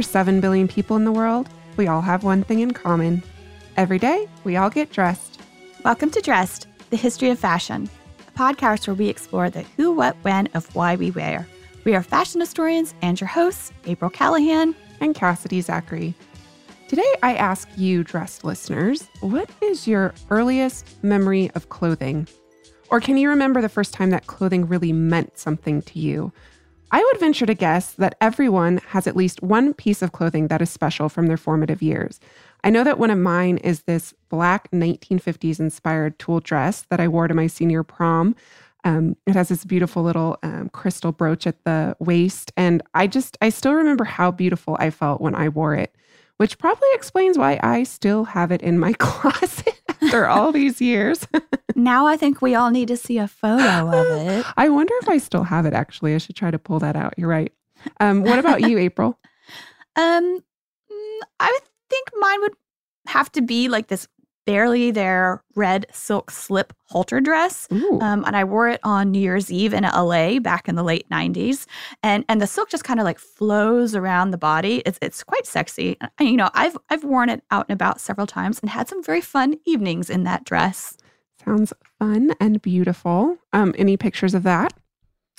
Over 7 billion people in the world, we all have one thing in common. Every day, we all get dressed. Welcome to Dressed, the history of fashion, a podcast where we explore the who, what, when of why we wear. We are fashion historians and your hosts, April Callahan and Cassidy Zachary. Today, I ask you, dressed listeners, what is your earliest memory of clothing? Or can you remember the first time that clothing really meant something to you? I would venture to guess that everyone has at least one piece of clothing that is special from their formative years. I know that one of mine is this black 1950s inspired tulle dress that I wore to my senior prom. Um, it has this beautiful little um, crystal brooch at the waist. And I just, I still remember how beautiful I felt when I wore it, which probably explains why I still have it in my closet after all these years. now I think we all need to see a photo of it. I wonder if I still have it actually. I should try to pull that out. You're right. Um, what about you, April? Um, mm, I think mine would have to be like this barely there red silk slip halter dress. Um, and I wore it on New Year's Eve in LA back in the late 90s. And and the silk just kind of like flows around the body. It's it's quite sexy. And, you know, I've I've worn it out and about several times and had some very fun evenings in that dress. Sounds fun and beautiful. Um, any pictures of that?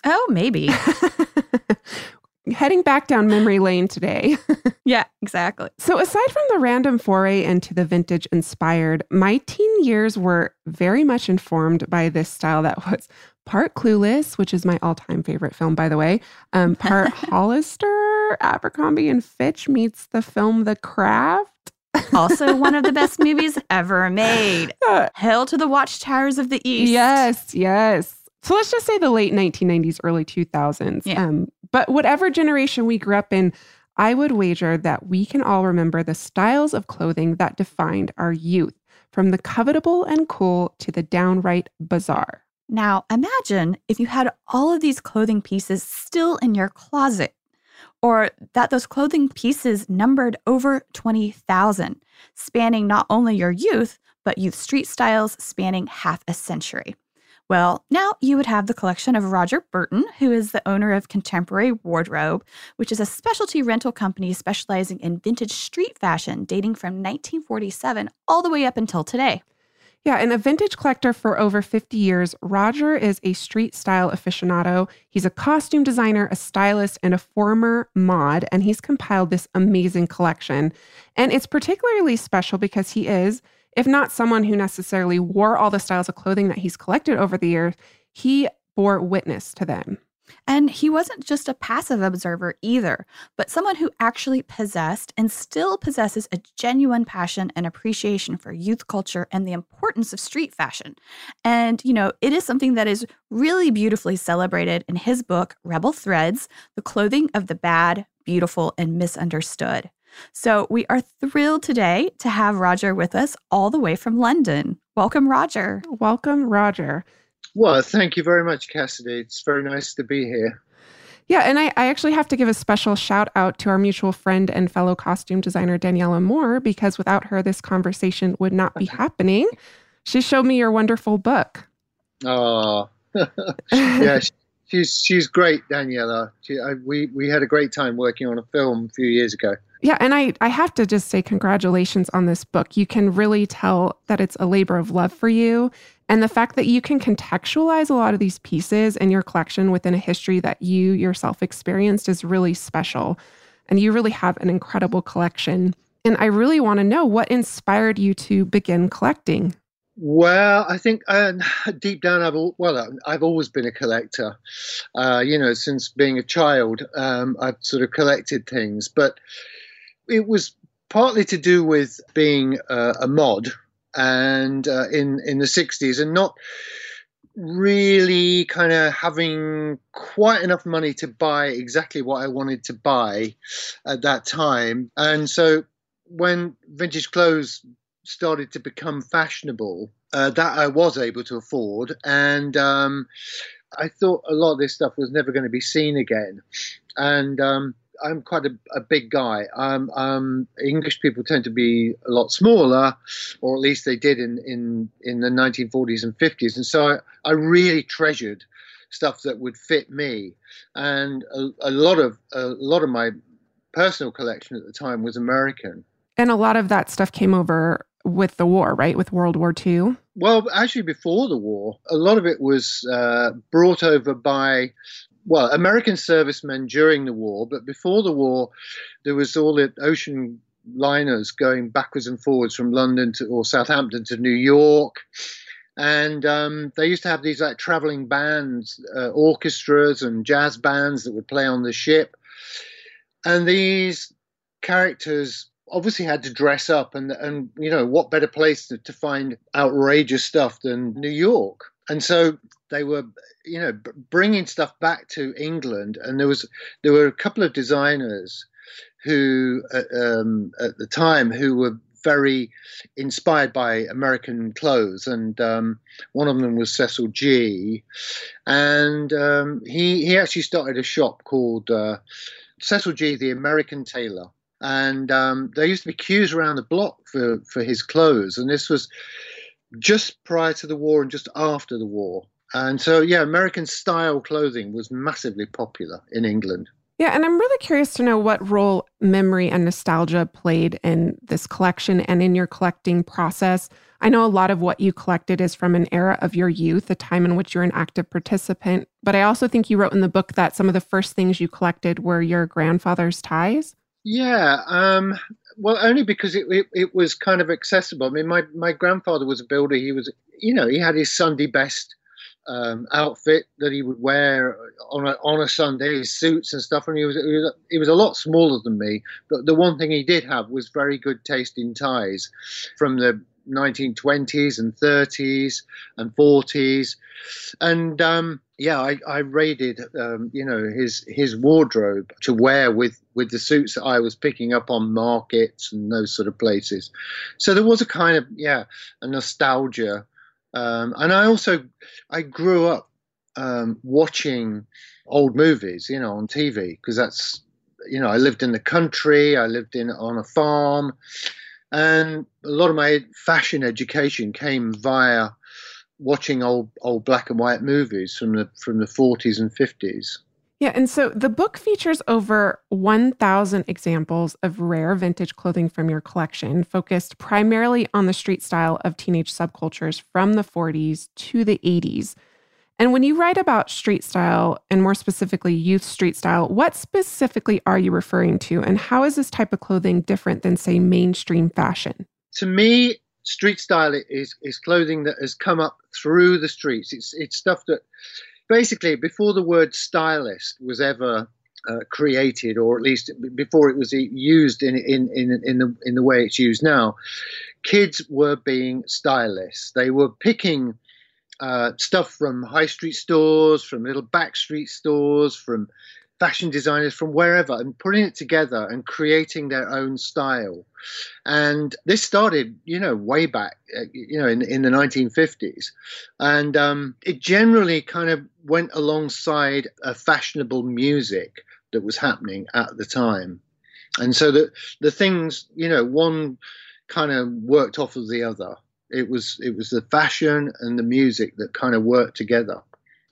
Oh, maybe. heading back down memory lane today. yeah, exactly. So, aside from the random foray into the vintage inspired, my teen years were very much informed by this style that was part Clueless, which is my all time favorite film, by the way, um, part Hollister, Abercrombie, and Fitch meets the film The Craft. also, one of the best movies ever made. Uh, Hail to the Watchtowers of the East. Yes, yes. So let's just say the late 1990s, early 2000s. Yeah. Um, but whatever generation we grew up in, I would wager that we can all remember the styles of clothing that defined our youth, from the covetable and cool to the downright bizarre. Now, imagine if you had all of these clothing pieces still in your closet, or that those clothing pieces numbered over 20,000, spanning not only your youth, but youth street styles spanning half a century. Well, now you would have the collection of Roger Burton, who is the owner of Contemporary Wardrobe, which is a specialty rental company specializing in vintage street fashion dating from 1947 all the way up until today. Yeah, and a vintage collector for over 50 years, Roger is a street style aficionado. He's a costume designer, a stylist, and a former mod, and he's compiled this amazing collection. And it's particularly special because he is if not someone who necessarily wore all the styles of clothing that he's collected over the years, he bore witness to them. And he wasn't just a passive observer either, but someone who actually possessed and still possesses a genuine passion and appreciation for youth culture and the importance of street fashion. And, you know, it is something that is really beautifully celebrated in his book, Rebel Threads The Clothing of the Bad, Beautiful, and Misunderstood. So we are thrilled today to have Roger with us all the way from London. Welcome, Roger. Welcome, Roger. Well, thank you very much, Cassidy. It's very nice to be here. Yeah, and I, I actually have to give a special shout out to our mutual friend and fellow costume designer, Daniela Moore, because without her, this conversation would not be happening. She showed me your wonderful book. Oh, yeah, she's she's great, Daniela. She, I, we we had a great time working on a film a few years ago. Yeah, and I I have to just say congratulations on this book. You can really tell that it's a labor of love for you and the fact that you can contextualize a lot of these pieces in your collection within a history that you yourself experienced is really special. And you really have an incredible collection. And I really want to know what inspired you to begin collecting. Well, I think uh, deep down, I've well, I've always been a collector. Uh, you know, since being a child, um, I've sort of collected things, but it was partly to do with being uh, a mod and uh, in in the 60s and not really kind of having quite enough money to buy exactly what I wanted to buy at that time. And so when vintage clothes started to become fashionable uh, that I was able to afford and um, I thought a lot of this stuff was never going to be seen again. And um, I'm quite a, a big guy. Um, um, English people tend to be a lot smaller, or at least they did in in in the 1940s and 50s, and so I, I really treasured stuff that would fit me. And a, a lot of a lot of my personal collection at the time was American. And a lot of that stuff came over with the war, right? With World War II? Well, actually, before the war, a lot of it was uh, brought over by, well, American servicemen during the war. But before the war, there was all the ocean liners going backwards and forwards from London to or Southampton to New York. And um, they used to have these like traveling bands, uh, orchestras, and jazz bands that would play on the ship. And these characters obviously had to dress up and and you know what better place to, to find outrageous stuff than New York and so they were you know bringing stuff back to England and there was there were a couple of designers who uh, um, at the time who were very inspired by American clothes, and um, one of them was Cecil Gee. And um, he he actually started a shop called uh, Cecil Gee. the American Tailor, and um, there used to be queues around the block for for his clothes, and this was just prior to the war and just after the war. And so, yeah, American style clothing was massively popular in England. Yeah, and I'm really curious to know what role memory and nostalgia played in this collection and in your collecting process. I know a lot of what you collected is from an era of your youth, a time in which you're an active participant. But I also think you wrote in the book that some of the first things you collected were your grandfather's ties. Yeah, um, well, only because it, it, it was kind of accessible. I mean, my my grandfather was a builder. He was, you know, he had his Sunday best um, outfit that he would wear on a on a Sunday, his suits and stuff. And he was, he was he was a lot smaller than me, but the one thing he did have was very good taste in ties, from the 1920s and 30s and 40s, and um, yeah, I, I raided um, you know his his wardrobe to wear with with the suits that I was picking up on markets and those sort of places. So there was a kind of yeah a nostalgia um, and I also I grew up um, watching old movies, you know, on TV because that's you know I lived in the country, I lived in on a farm, and a lot of my fashion education came via watching old old black and white movies from the from the 40s and 50s. Yeah, and so the book features over 1,000 examples of rare vintage clothing from your collection, focused primarily on the street style of teenage subcultures from the 40s to the 80s. And when you write about street style, and more specifically youth street style, what specifically are you referring to? And how is this type of clothing different than, say, mainstream fashion? To me, street style is, is clothing that has come up through the streets. It's, it's stuff that basically, before the word stylist was ever uh, created, or at least before it was used in, in, in, in, the, in the way it's used now, kids were being stylists. They were picking uh, stuff from high street stores, from little back street stores, from fashion designers from wherever and putting it together and creating their own style. And this started, you know, way back, uh, you know, in, in the 1950s. And um, it generally kind of went alongside a fashionable music that was happening at the time. And so the, the things, you know, one kind of worked off of the other. It was it was the fashion and the music that kind of worked together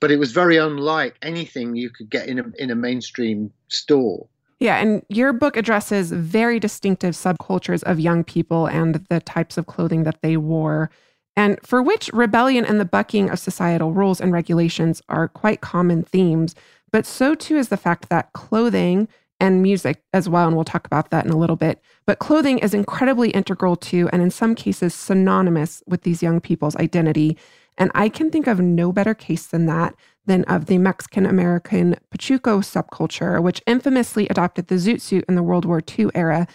but it was very unlike anything you could get in a, in a mainstream store. Yeah, and your book addresses very distinctive subcultures of young people and the types of clothing that they wore, and for which rebellion and the bucking of societal rules and regulations are quite common themes. But so too is the fact that clothing and music as well, and we'll talk about that in a little bit. But clothing is incredibly integral to, and in some cases, synonymous with these young people's identity. And I can think of no better case than that than of the Mexican American Pachuco subculture, which infamously adopted the zoot suit in the World War II era.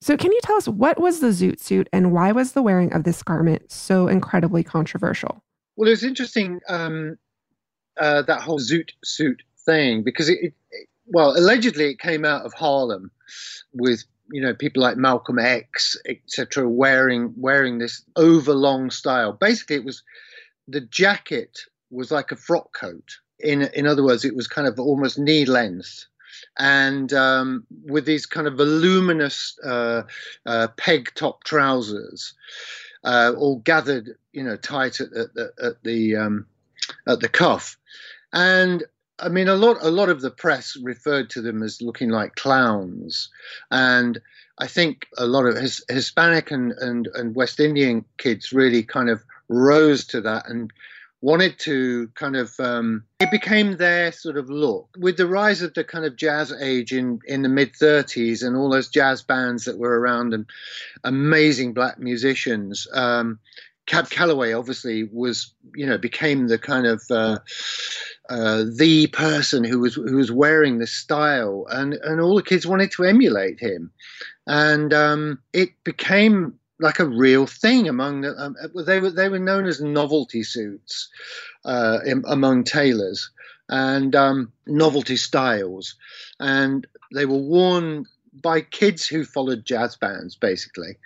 So, can you tell us what was the zoot suit and why was the wearing of this garment so incredibly controversial? Well, it's interesting um, uh, that whole zoot suit thing because it, it, well, allegedly it came out of Harlem with you know people like Malcolm X, etc., wearing wearing this overlong style. Basically, it was the jacket was like a frock coat. In in other words, it was kind of almost knee length, and um, with these kind of voluminous uh, uh, peg top trousers, uh, all gathered, you know, tight at, at, at the um, at the cuff, and I mean, a lot a lot of the press referred to them as looking like clowns, and I think a lot of his, Hispanic and, and and West Indian kids really kind of rose to that and wanted to kind of um, it became their sort of look. With the rise of the kind of jazz age in in the mid 30s and all those jazz bands that were around and amazing black musicians um, Cab Calloway obviously was, you know, became the kind of uh, uh, the person who was who was wearing this style, and and all the kids wanted to emulate him, and um, it became like a real thing among the. Um, they were they were known as novelty suits uh, in, among tailors and um, novelty styles, and they were worn by kids who followed jazz bands basically,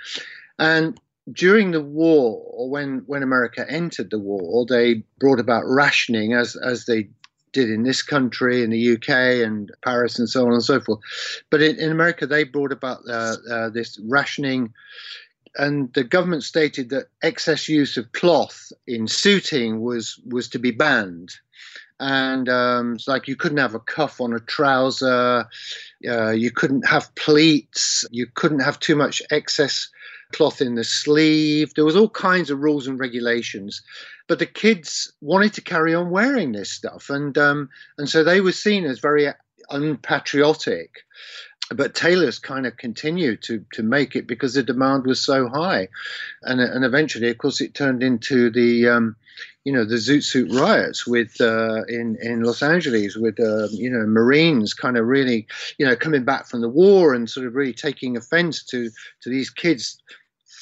and during the war, or when when America entered the war, they brought about rationing as as they did in this country, in the UK, and Paris, and so on and so forth. But in, in America, they brought about uh, uh, this rationing, and the government stated that excess use of cloth in suiting was was to be banned. And um, it's like you couldn't have a cuff on a trouser, uh, you couldn't have pleats, you couldn't have too much excess cloth in the sleeve. There was all kinds of rules and regulations, but the kids wanted to carry on wearing this stuff, and um, and so they were seen as very unpatriotic. But tailors kind of continued to to make it because the demand was so high, and and eventually, of course, it turned into the um, you know the Zoot Suit riots with uh, in in Los Angeles with uh, you know Marines kind of really you know coming back from the war and sort of really taking offense to to these kids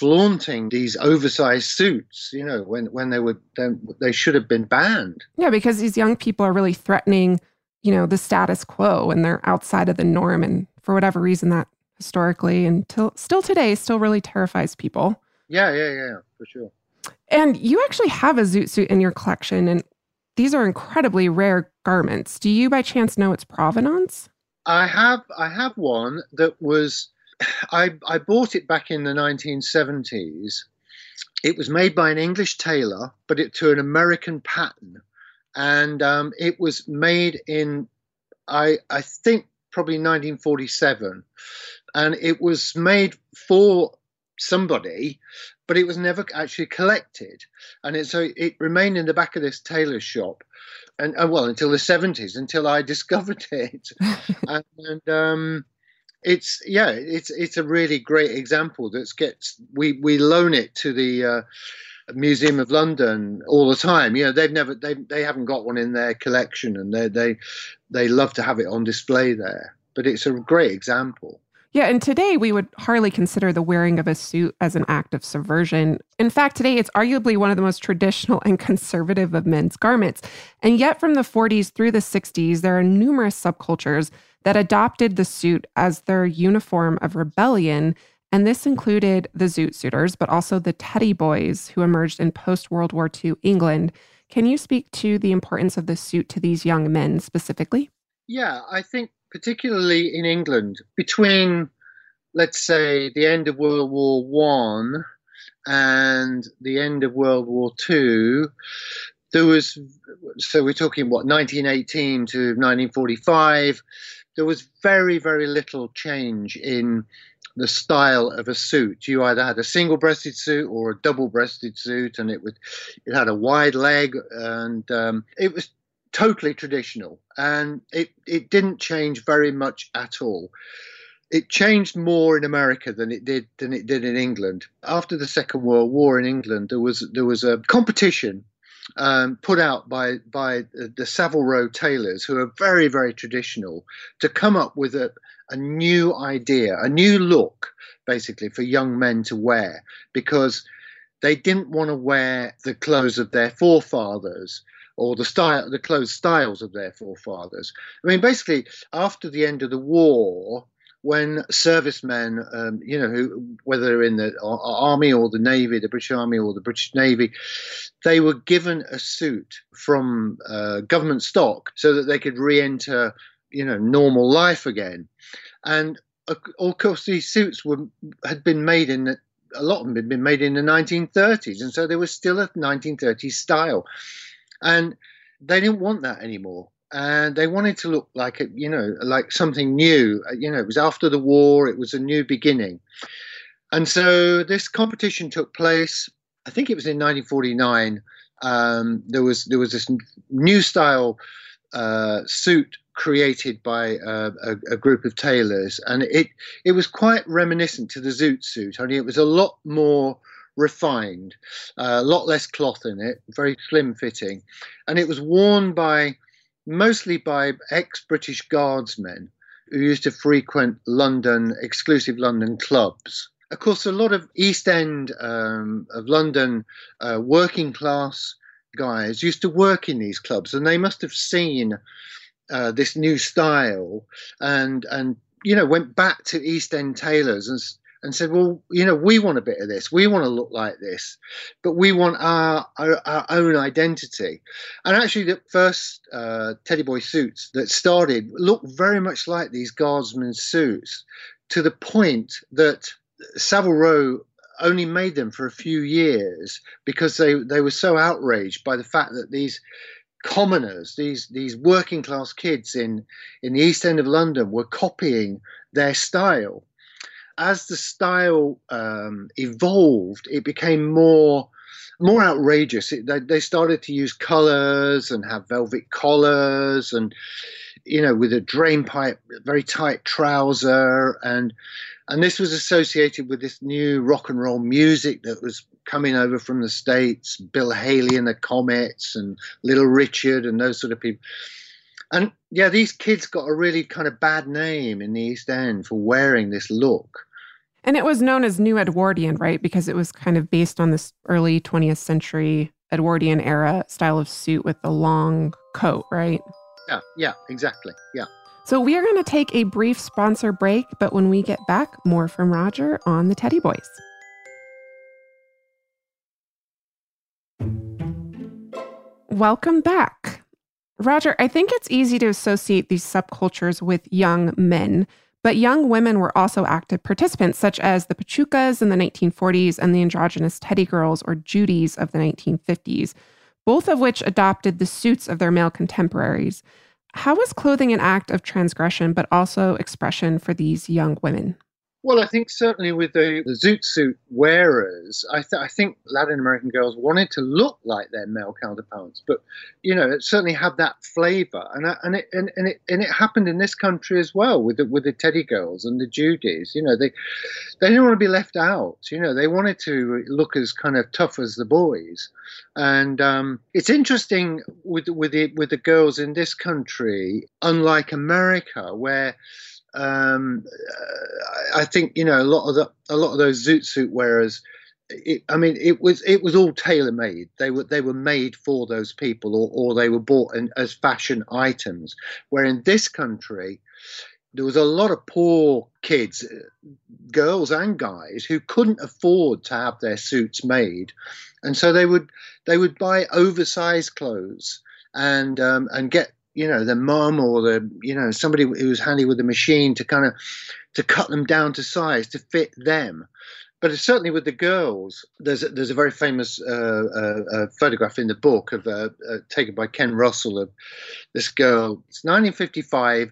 flaunting these oversized suits, you know, when, when they were they, they should have been banned. Yeah, because these young people are really threatening, you know, the status quo and they're outside of the norm. And for whatever reason, that historically and till, still today still really terrifies people. Yeah, yeah, yeah, for sure. And you actually have a zoot suit in your collection, and these are incredibly rare garments. Do you by chance know its provenance? I have I have one that was I, I bought it back in the 1970s. It was made by an English tailor, but it to an American pattern, and um, it was made in I I think probably 1947, and it was made for somebody, but it was never actually collected, and it, so it remained in the back of this tailor's shop, and, and well until the 70s, until I discovered it, and, and um, it's yeah, it's it's a really great example that gets we we loan it to the uh, Museum of London all the time. You know, they've never they they haven't got one in their collection, and they they they love to have it on display there. But it's a great example. Yeah, and today we would hardly consider the wearing of a suit as an act of subversion. In fact, today it's arguably one of the most traditional and conservative of men's garments. And yet, from the 40s through the 60s, there are numerous subcultures that adopted the suit as their uniform of rebellion. And this included the Zoot Suiters, but also the Teddy Boys, who emerged in post World War II England. Can you speak to the importance of the suit to these young men specifically? Yeah, I think particularly in England, between, let's say, the end of World War One and the end of World War Two, there was so we're talking what 1918 to 1945 there was very, very little change in the style of a suit. You either had a single-breasted suit or a double-breasted suit, and it would it had a wide leg, and um, it was totally traditional, and it it didn't change very much at all. It changed more in America than it did than it did in England. After the Second World War in England, there was there was a competition um, put out by by the Savile Row tailors, who are very very traditional, to come up with a, a new idea, a new look, basically for young men to wear, because they didn't want to wear the clothes of their forefathers or the style, the clothes styles of their forefathers. I mean, basically, after the end of the war, when servicemen, um, you know, who, whether in the army or the navy, the British Army or the British Navy, they were given a suit from uh, government stock so that they could re-enter, you know, normal life again. And of course, these suits were had been made in the, a lot of them had been made in the 1930s, and so they were still a 1930s style, and they didn't want that anymore and they wanted to look like you know like something new. Uh, you know, it was after the war; it was a new beginning, and so this competition took place. I think it was in 1949. Um, there was there was this new style uh, suit created by uh, a, a, group of tailors, and it it was quite reminiscent to the Zoot suit. Only it was a lot more refined, uh, a lot less cloth in it, very slim fitting, and it was worn by mostly by ex-British guardsmen who used to frequent London exclusive London clubs. Of course, a lot of East End um, of London uh, working class guys used to work in these clubs, and they must have seen uh, this new style and and you know went back to East End tailors and and said, well, you know, we want a bit of this. We want to look like this, but we want our our, our own identity. And actually, the first uh, Teddy Boy suits that started looked very much like these guardsmen's suits, to the point that Savile Row only made them for a few years because they, they were so outraged by the fact that these commoners, these these working class kids in in the East End of London, were copying their style. As the style um, evolved, it became more more outrageous. It, they, they started to use colours and have velvet collars and you know with a drain pipe, very tight trouser and and this was associated with this new rock and roll music that was coming over from the states bill haley and the comets and little richard and those sort of people and yeah these kids got a really kind of bad name in the east end for wearing this look and it was known as new edwardian right because it was kind of based on this early 20th century edwardian era style of suit with the long coat right yeah yeah exactly yeah so we are going to take a brief sponsor break, but when we get back, more from Roger on the Teddy Boys. Welcome back. Roger, I think it's easy to associate these subcultures with young men, but young women were also active participants, such as the Pachucas in the 1940s and the androgynous Teddy Girls or Judies of the 1950s, both of which adopted the suits of their male contemporaries. How was clothing an act of transgression, but also expression for these young women? Well, I think certainly with the, the zoot suit wearers, I, th- I, think Latin American girls wanted to look like their male counterparts, but you know, it certainly had that flavour, and and it and, and it and it happened in this country as well with the, with the Teddy girls and the Judies. You know, they they didn't want to be left out. You know, they wanted to look as kind of tough as the boys, and um, it's interesting with with the with the girls in this country, unlike America, where um, I think you know a lot of the a lot of those zoot suit wearers. It, I mean, it was it was all tailor made. They were they were made for those people, or, or they were bought in, as fashion items. Where in this country, there was a lot of poor kids, girls and guys, who couldn't afford to have their suits made, and so they would they would buy oversized clothes and um, and get you know the mum or the you know somebody who was handy with the machine to kind of to cut them down to size to fit them. But certainly with the girls there's a, there's a very famous uh, uh, uh, photograph in the book of uh, uh, taken by Ken Russell of this girl. It's 1955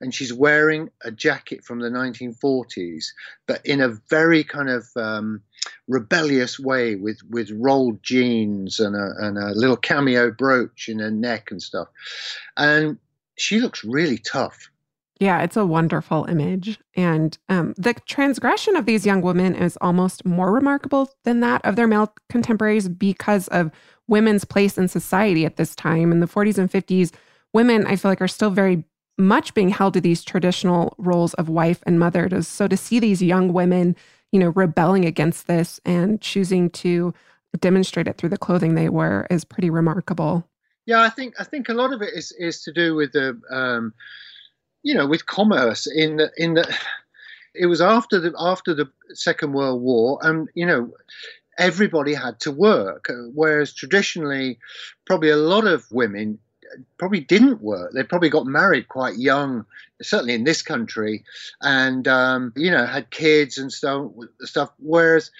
and she's wearing a jacket from the 1940s but in a very kind of um, rebellious way with with rolled jeans and a, and a little cameo brooch in her neck and stuff. And she looks really tough. Yeah, it's a wonderful image. And um, the transgression of these young women is almost more remarkable than that of their male contemporaries because of women's place in society at this time. In the 40s and 50s, women, I feel like, are still very much being held to these traditional roles of wife and mother. So to see these young women you know, rebelling against this and choosing to demonstrate it through the clothing they wear is pretty remarkable. Yeah, I think I think a lot of it is is to do with the, um, you know, with commerce in the in the. It was after the after the Second World War, and you know, everybody had to work, whereas traditionally, probably a lot of women probably didn't work. They probably got married quite young, certainly in this country, and um, you know had kids and stuff. Stuff. Whereas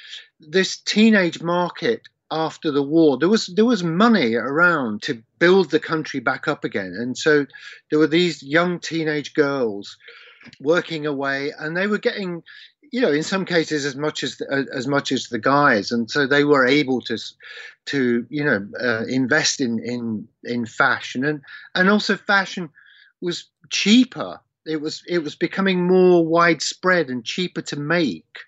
this teenage market after the war, there was there was money around to build the country back up again, and so there were these young teenage girls working away, and they were getting, you know, in some cases as much as the, as much as the guys, and so they were able to to you know uh, invest in in in fashion, and and also fashion was cheaper. It was it was becoming more widespread and cheaper to make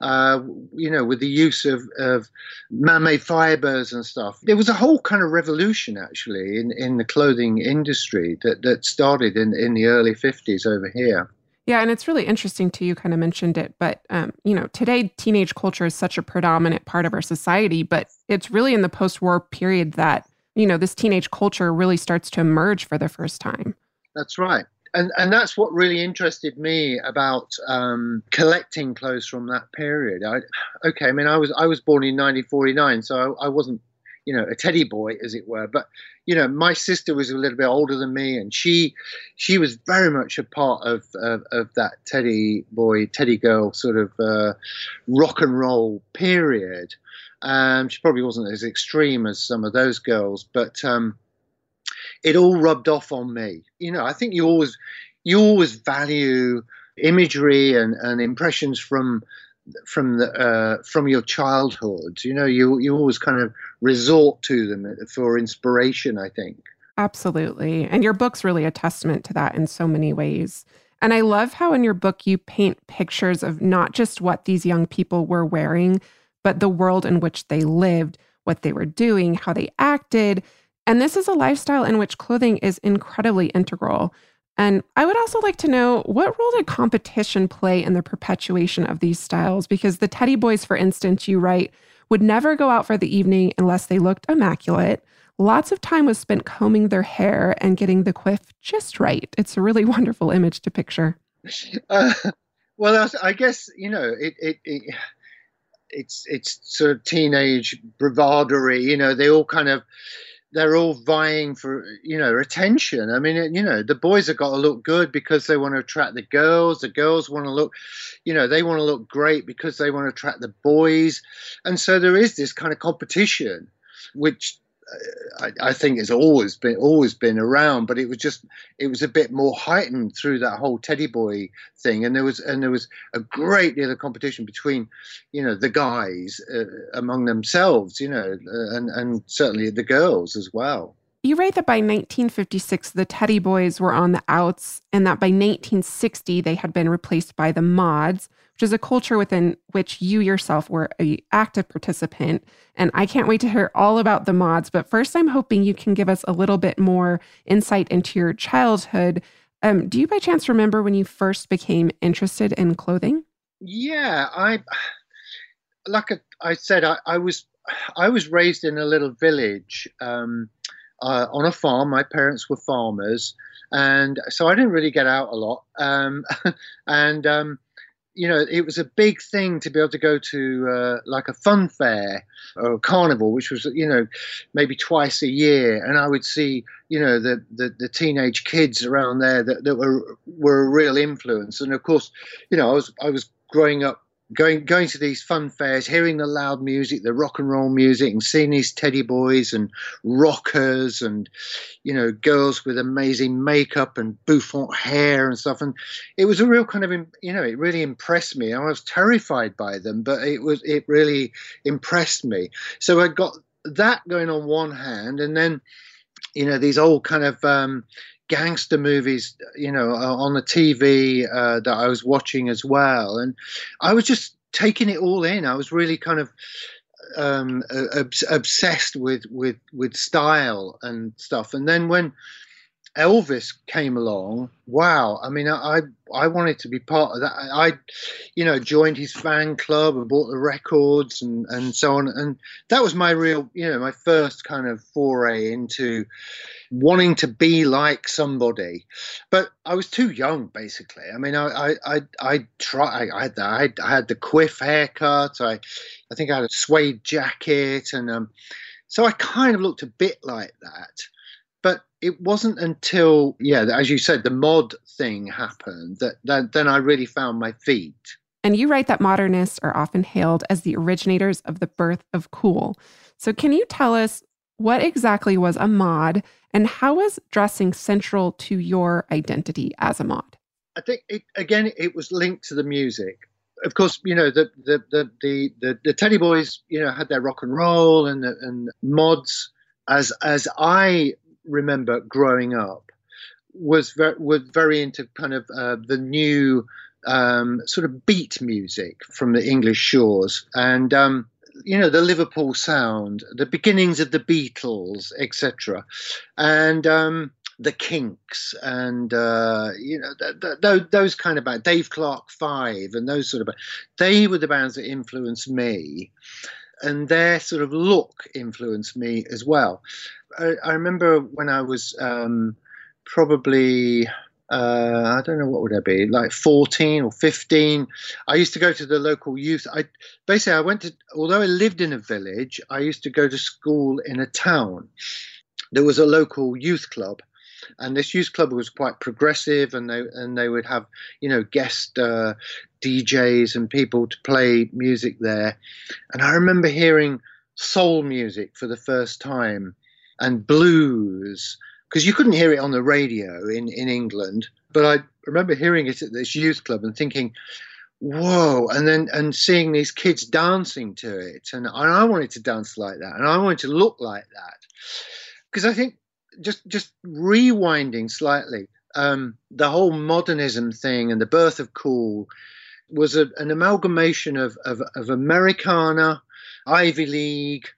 uh, you know, with the use of, of man-made fibers and stuff. There was a whole kind of revolution actually in, in the clothing industry that, that started in, in the early 50s over here. Yeah, and it's really interesting too. You kind of mentioned it, but um, you know, today teenage culture is such a predominant part of our society, but it's really in the post-war period that you know this teenage culture really starts to emerge for the first time. That's right and and that's what really interested me about um, collecting clothes from that period. I, okay, I mean, I was I was born in 1949, so I, I, wasn't, you know, a teddy boy as it were. But you know, my sister was a little bit older than me, and she she was very much a part of of, of that teddy boy, teddy girl sort of uh, rock and roll period. Um, she probably wasn't as extreme as some of those girls, but um, it all rubbed off on me. You know, I think you always you always value imagery and, and impressions from from the uh, from your childhood. You know, you you always kind of resort to them uh, for inspiration. I think absolutely, and your book's really a testament to that in so many ways. And I love how in your book you paint pictures of not just what these young people were wearing, but the world in which they lived, what they were doing, how they acted, and this is a lifestyle in which clothing is incredibly integral. And I would also like to know what role did competition play in the perpetuation of these styles? Because the Teddy Boys, for instance, you write, would never go out for the evening unless they looked immaculate. Lots of time was spent combing their hair and getting the quiff just right. It's a really wonderful image to picture. Uh, well, I guess, you know, it, it, it it's it's sort of teenage bravadery. You know, they all kind of they're all vying for you know attention. I mean, you know, the boys have got to look good because they want to attract the girls. The girls want to look, you know, they want to look great because they want to attract the boys, and so there is this kind of competition, which I, I, think has always been always been around, but it was just it was a bit more heightened through that whole Teddy Boy thing, and there was and there was a great deal of competition between, you know, the guys uh, among themselves, you know, uh, and and certainly the girls as well. You write that by 1956, the Teddy Boys were on the outs, and that by 1960, they had been replaced by the mods, which is a culture within which you yourself were an active participant. And I can't wait to hear all about the mods. But first, I'm hoping you can give us a little bit more insight into your childhood. Um, do you by chance remember when you first became interested in clothing? Yeah, I, like I said, I, I was I was raised in a little village. Um, uh, on a farm. My parents were farmers, and so I didn't really get out a lot. Um, and um, you know, it was a big thing to be able to go to uh, like a fun fair or carnival, which was you know maybe twice a year, and I would see you know the the, the teenage kids around there that, that were were a real influence. And of course, you know, I was I was growing up going going to these fun fairs, hearing the loud music, the rock and roll music, and seeing these teddy boys and rockers and you know girls with amazing makeup and bouffant hair and stuff. And it was a real kind of you know it really impressed me. I was terrified by them, but it was it really impressed me. So I got that going on one hand, and then you know these old kind of um, gangster movies, you know, uh, on the TV uh, that I was watching as well, and I was just taking it all in. I was really kind of um, obsessed with with with style and stuff. And then when Elvis came along, wow! I mean, I I wanted to be part of that. I, you know, joined his fan club and bought the records and and so on. And that was my real, you know, my first kind of foray into wanting to be like somebody. But I was too young, basically. I mean, I I I, I try. I, had the, I, had the quiff haircut. I I think I had a suede jacket, and um, so I kind of looked a bit like that it wasn't until yeah as you said the mod thing happened that, that then i really found my feet and you write that modernists are often hailed as the originators of the birth of cool So, can you tell us what exactly was a mod and how was dressing central to your identity as a mod? I think it, again, it was linked to the music. Of course, you know the the the the, the, the Teddy Boys, you know, had their rock and roll and and mods. As as I remember growing up, was very, was very into kind of uh, the new um, sort of beat music from the English shores, and um, you know the Liverpool sound, the beginnings of the Beatles, etc., and um, the Kinks, and uh, you know th- th- those kind of bands, Dave Clark Five, and those sort of bands. They were the bands that influenced me, and their sort of look influenced me as well. I, I remember when I was um, probably uh, I don't know what would I be like 14 or 15. I used to go to the local youth. I basically I went to although I lived in a village, I used to go to school in a town. There was a local youth club, and this youth club was quite progressive, and they and they would have you know guest uh, DJs and people to play music there. And I remember hearing soul music for the first time and blues because you couldn't hear it on the radio in, in England. But I remember hearing it at this youth club and thinking, whoa, and then and seeing these kids dancing to it. And, I wanted to dance like that. And I wanted to look like that. Because I think just just rewinding slightly, um, the whole modernism thing and the birth of cool was a, an amalgamation of, of, of Americana, Ivy League,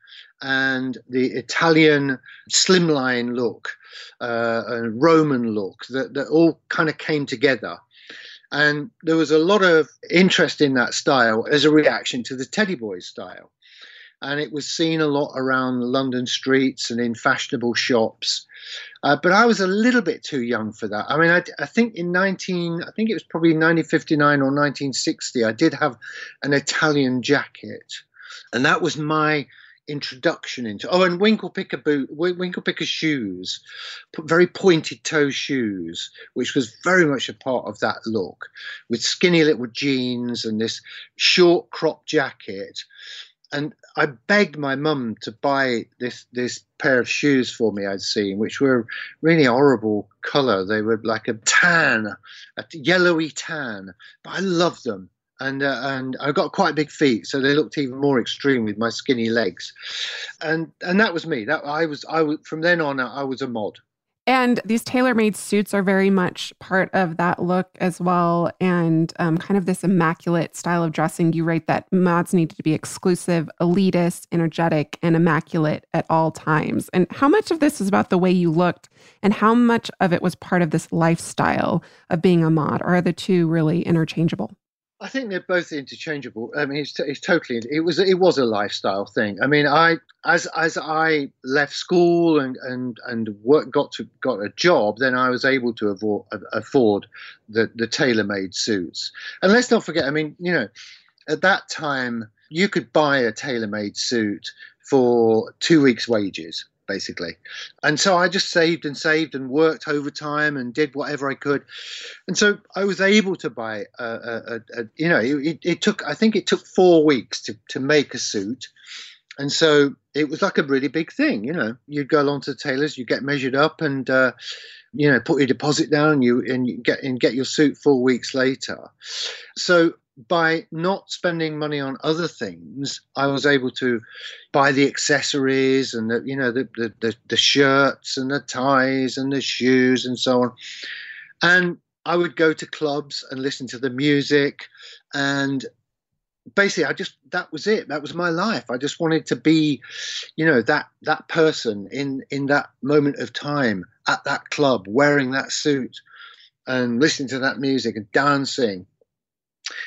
and the Italian slimline look uh, and Roman look that, that all kind of came together. And there was a lot of interest in that style as a reaction to the Teddy Boys style. And it was seen a lot around London streets and in fashionable shops. Uh, but I was a little bit too young for that. I mean, I, I, think in 19, I think it was probably 1959 or 1960, I did have an Italian jacket. And that was my introduction into. Oh and winkle picker boot winkle picker shoes very pointed toe shoes which was very much a part of that look with skinny little jeans and this short crop jacket. And I begged my mum to buy this this pair of shoes for me I'd seen, which were really horrible colour. They were like a tan, a yellowy tan, but I loved them and uh, and I got quite big feet, so they looked even more extreme with my skinny legs, and and that was me. That I was I was from then on I was a mod. And these tailor-made suits are very much part of that look as well, and um, kind of this immaculate style of dressing. You write that mods needed to be exclusive, elitist, energetic, and immaculate at all times. And how much of this is about the way you looked, and how much of it was part of this lifestyle of being a mod? Or are the two really interchangeable? I think they're both interchangeable. I mean, it's, it's totally. It was it was a lifestyle thing. I mean, I as as I left school and and and work, got to got a job, then I was able to afford, afford the the tailor made suits. And let's not forget. I mean, you know, at that time you could buy a tailor made suit for two weeks' wages basically. And so I just saved and saved and worked overtime and did whatever I could. And so I was able to buy a, a, a you know, it, it, took, I think it took four weeks to, to make a suit. And so it was like a really big thing, you know. You'd go along to the tailors, you get measured up, and uh, you know, put your deposit down, you and you get and get your suit four weeks later. So by not spending money on other things, I was able to buy the accessories and the you know the, the the, the, shirts and the ties and the shoes and so on. And I would go to clubs and listen to the music and basically I just that was it. That was my life. I just wanted to be, you know, that that person in in that moment of time at that club wearing that suit and listening to that music and dancing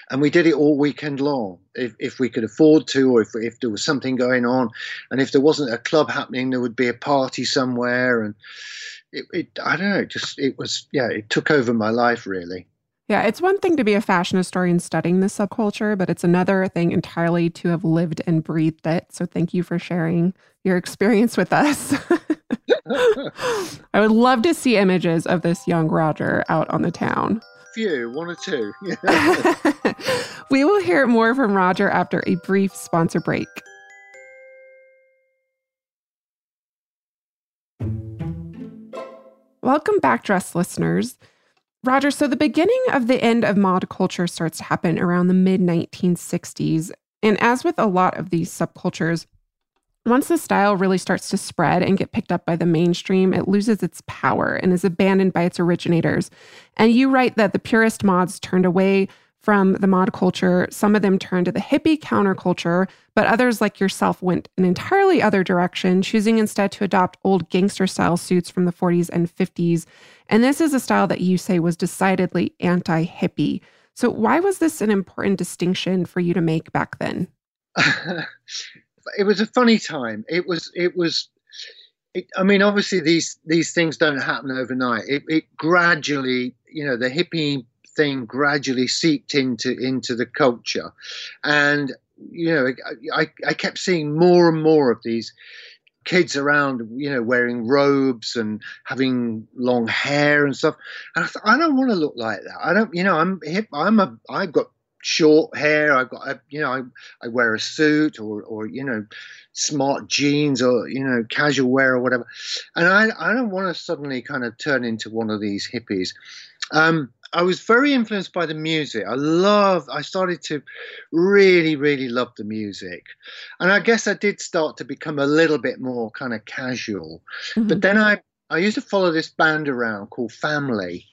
and we did it all weekend long if, if we could afford to or if, if there was something going on and if there wasn't a club happening there would be a party somewhere and it, it i don't know just it was yeah it took over my life really yeah, it's one thing to be a fashion historian studying this subculture, but it's another thing entirely to have lived and breathed it. So thank you for sharing your experience with us. I would love to see images of this young Roger out on the town few, one or two. we will hear more from Roger after a brief sponsor break. Welcome back, dress listeners. Roger, so the beginning of the end of mod culture starts to happen around the mid 1960s. And as with a lot of these subcultures, once the style really starts to spread and get picked up by the mainstream, it loses its power and is abandoned by its originators. And you write that the purist mods turned away from the mod culture. Some of them turned to the hippie counterculture, but others, like yourself, went an entirely other direction, choosing instead to adopt old gangster style suits from the 40s and 50s. And this is a style that you say was decidedly anti hippie. So, why was this an important distinction for you to make back then? it was a funny time. It was, it was, it, I mean, obviously these these things don't happen overnight. It, it gradually, you know, the hippie thing gradually seeped into into the culture, and you know I, I kept seeing more and more of these kids around, you know, wearing robes and having long hair and stuff. And I thought, I don't want to look like that. I don't, you know, I'm hip. I'm a, I've got short hair. I've got, a, you know, I, I wear a suit or, or, you know, smart jeans or, you know, casual wear or whatever. And I, I don't want to suddenly kind of turn into one of these hippies. Um, I was very influenced by the music. I love. I started to really, really love the music, and I guess I did start to become a little bit more kind of casual. Mm-hmm. But then I I used to follow this band around called Family,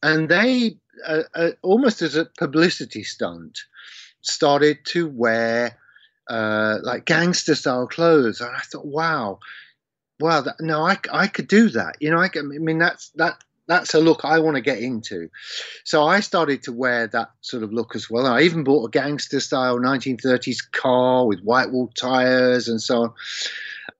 and they almost as a publicity stunt started to wear uh, like gangster style clothes, and I thought, wow. Wow, that, no, I, I could do that. You know, I, I mean, that's that that's a look I want to get into. So I started to wear that sort of look as well. I even bought a gangster style 1930s car with white wall tires and so on.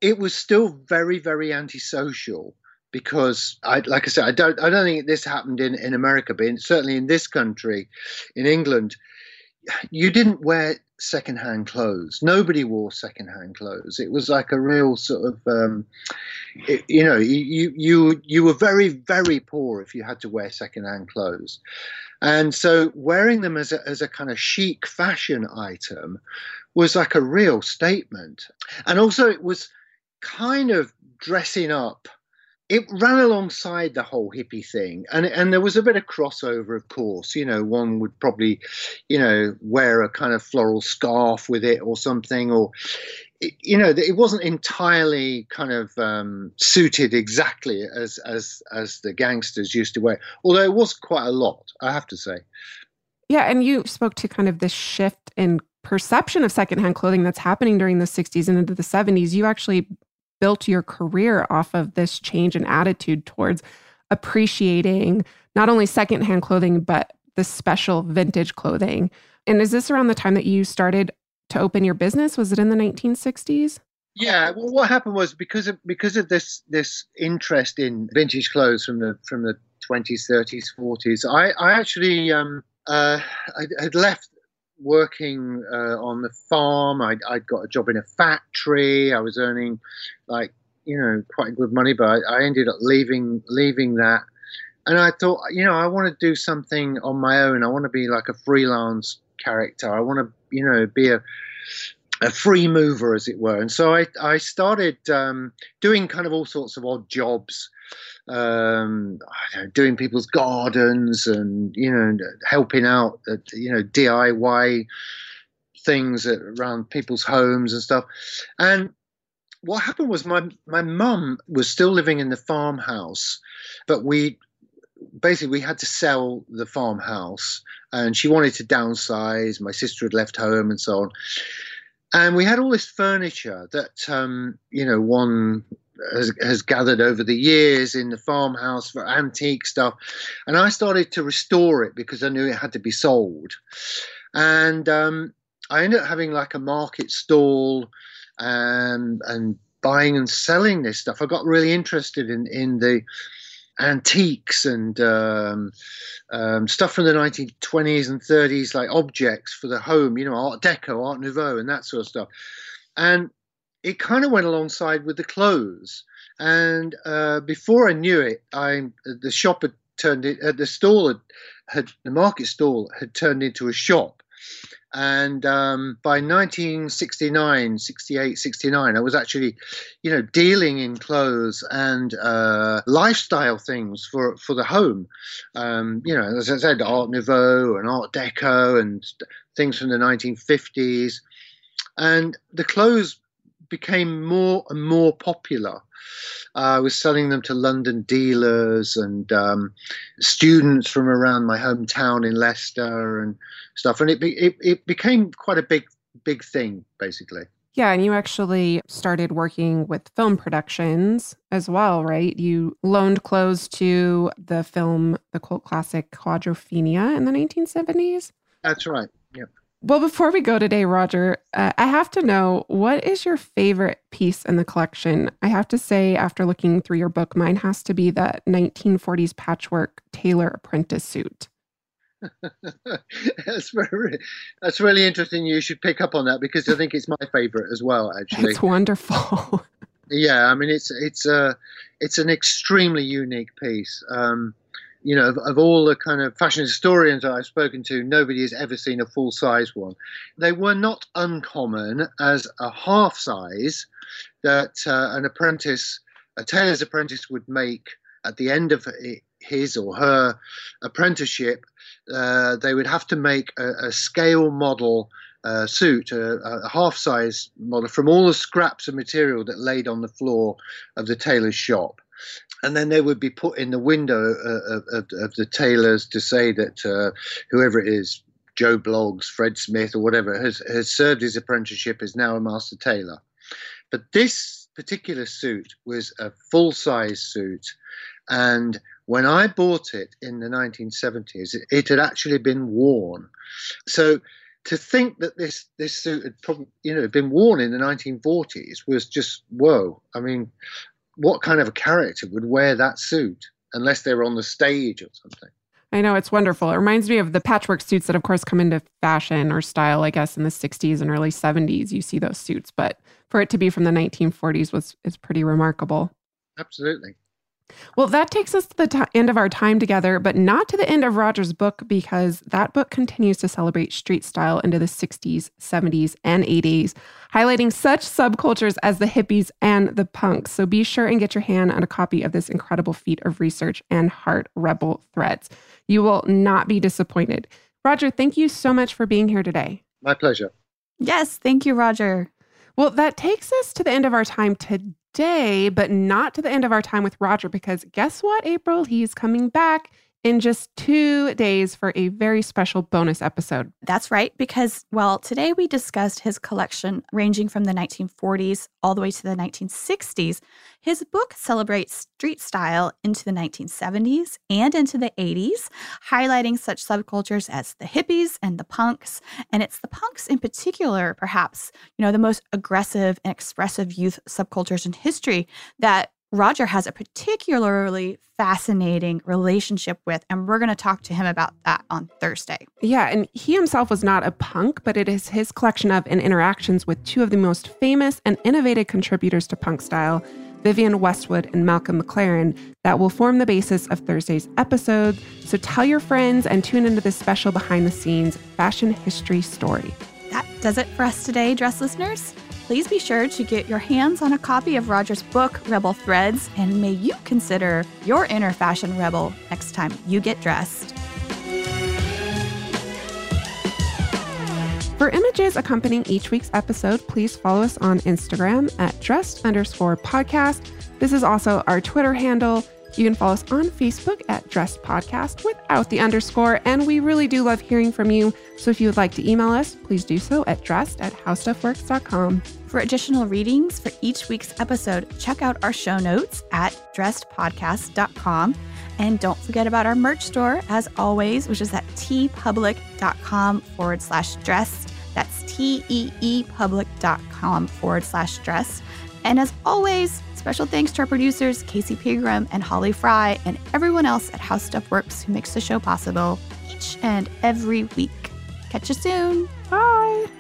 It was still very, very antisocial because I, like I said, I don't, I don't think this happened in, in America, but in, certainly in this country, in England, you didn't wear secondhand clothes. Nobody wore secondhand clothes. It was like a real sort of, um, it, you know, you you you were very very poor if you had to wear secondhand clothes, and so wearing them as a as a kind of chic fashion item was like a real statement, and also it was kind of dressing up it ran alongside the whole hippie thing and and there was a bit of crossover of course you know one would probably you know wear a kind of floral scarf with it or something or you know it wasn't entirely kind of um, suited exactly as as as the gangsters used to wear although it was quite a lot i have to say. Yeah and you spoke to kind of this shift in perception of secondhand clothing that's happening during the 60s and into the 70s you actually built your career off of this change in attitude towards appreciating not only secondhand clothing, but the special vintage clothing. And is this around the time that you started to open your business? Was it in the 1960s? Yeah, well, what happened was because of because of this this interest in vintage clothes from the from the 20s, 30s, 40s, I I actually um, uh, I had left working uh, on the farm. I'd, I'd, got a job in a factory. I was earning like you know quite good money, but I, I, ended up leaving leaving that. And I thought, you know, I want to do something on my own. I want to be like a freelance character. I want to, you know, be a a free mover, as it were. And so I I started um, doing kind of all sorts of odd jobs um, know, doing people's gardens and you know helping out at, you know DIY things around people's homes and stuff. And what happened was my my mum was still living in the farmhouse, but we basically we had to sell the farmhouse and she wanted to downsize. My sister had left home and so on. And we had all this furniture that um, you know one has, has gathered over the years in the farmhouse for antique stuff. And I started to restore it because I knew it had to be sold. And um, I ended up having like a market stall and, and buying and selling this stuff. I got really interested in, in the antiques and um, um, stuff from the 1920s and 30s, like objects for the home, you know, Art Deco, Art Nouveau, and that sort of stuff. And it kind of went alongside with the clothes. And uh, before I knew it, I the shop had turned it. Uh, the stall had, had the market stall had turned into a shop. And um, by 1969, 68, 69, I was actually, you know, dealing in clothes and uh, lifestyle things for, for the home. Um, you know, as I said, Art Nouveau and Art Deco and things from the 1950s. And the clothes became more and more popular. Uh, I was selling them to London dealers and um, students from around my hometown in Leicester and stuff, and it, be, it it became quite a big big thing basically. Yeah, and you actually started working with film productions as well, right? You loaned clothes to the film, the cult classic Quadrophenia in the 1970s. That's right. Yep. Well, before we go today, Roger, uh, I have to know what is your favorite piece in the collection? I have to say, after looking through your book, mine has to be the 1940s patchwork tailor apprentice suit. that's very, that's really interesting. You should pick up on that because I think it's my favorite as well. Actually, it's wonderful. yeah, I mean, it's it's a uh, it's an extremely unique piece. Um, you know, of, of, all the kind of fashion historians I've spoken to, nobody has ever seen a full size one. They were not uncommon as a half size that uh, an apprentice, a tailor's apprentice, would make at the end of his or her apprenticeship. Uh, they would have to make a, a scale model uh, suit, a, a half size model, from all the scraps of material that laid on the floor of the tailor's shop and then they would be put in the window uh, of, of, the tailors to say that uh, whoever it is, Joe Bloggs, Fred Smith, or whatever, has, has served his apprenticeship is now a master tailor. But this particular suit was a full size suit. And when I bought it in the 1970s, it, it had actually been worn. So to think that this this suit had probably you know been worn in the 1940s was just whoa. I mean, what kind of a character would wear that suit unless they were on the stage or something? I know it's wonderful. It reminds me of the patchwork suits that, of course, come into fashion or style, I guess, in the 60s and early 70s. You see those suits, but for it to be from the 1940s was is pretty remarkable. Absolutely. Well, that takes us to the t- end of our time together, but not to the end of Roger's book because that book continues to celebrate street style into the 60s, 70s, and 80s, highlighting such subcultures as the hippies and the punks. So be sure and get your hand on a copy of this incredible feat of research and heart rebel threads. You will not be disappointed. Roger, thank you so much for being here today. My pleasure. Yes, thank you, Roger. Well, that takes us to the end of our time today, but not to the end of our time with Roger, because guess what, April? He's coming back in just two days for a very special bonus episode. That's right, because, well, today we discussed his collection ranging from the 1940s all the way to the 1960s. His book celebrates street style into the 1970s and into the 80s, highlighting such subcultures as the hippies and the punks. And it's the punks in particular, perhaps, you know, the most aggressive and expressive youth subcultures in history that Roger has a particularly fascinating relationship with, and we're going to talk to him about that on Thursday. Yeah, and he himself was not a punk, but it is his collection of and interactions with two of the most famous and innovative contributors to punk style, Vivienne Westwood and Malcolm McLaren, that will form the basis of Thursday's episode. So tell your friends and tune into this special behind the scenes fashion history story. That does it for us today, dress listeners please be sure to get your hands on a copy of Roger's book, Rebel Threads, and may you consider your inner fashion rebel next time you get dressed. For images accompanying each week's episode, please follow us on Instagram at dressed underscore podcast. This is also our Twitter handle. You can follow us on Facebook at Dressed Podcast without the underscore, and we really do love hearing from you. So if you would like to email us, please do so at dressed at howstuffworks.com. For additional readings for each week's episode, check out our show notes at dressedpodcast.com. And don't forget about our merch store, as always, which is at teepublic.com forward slash dressed. That's T E E public.com forward slash dressed. And as always, special thanks to our producers, Casey Pegram and Holly Fry, and everyone else at How Stuff Works who makes the show possible each and every week. Catch you soon. Bye.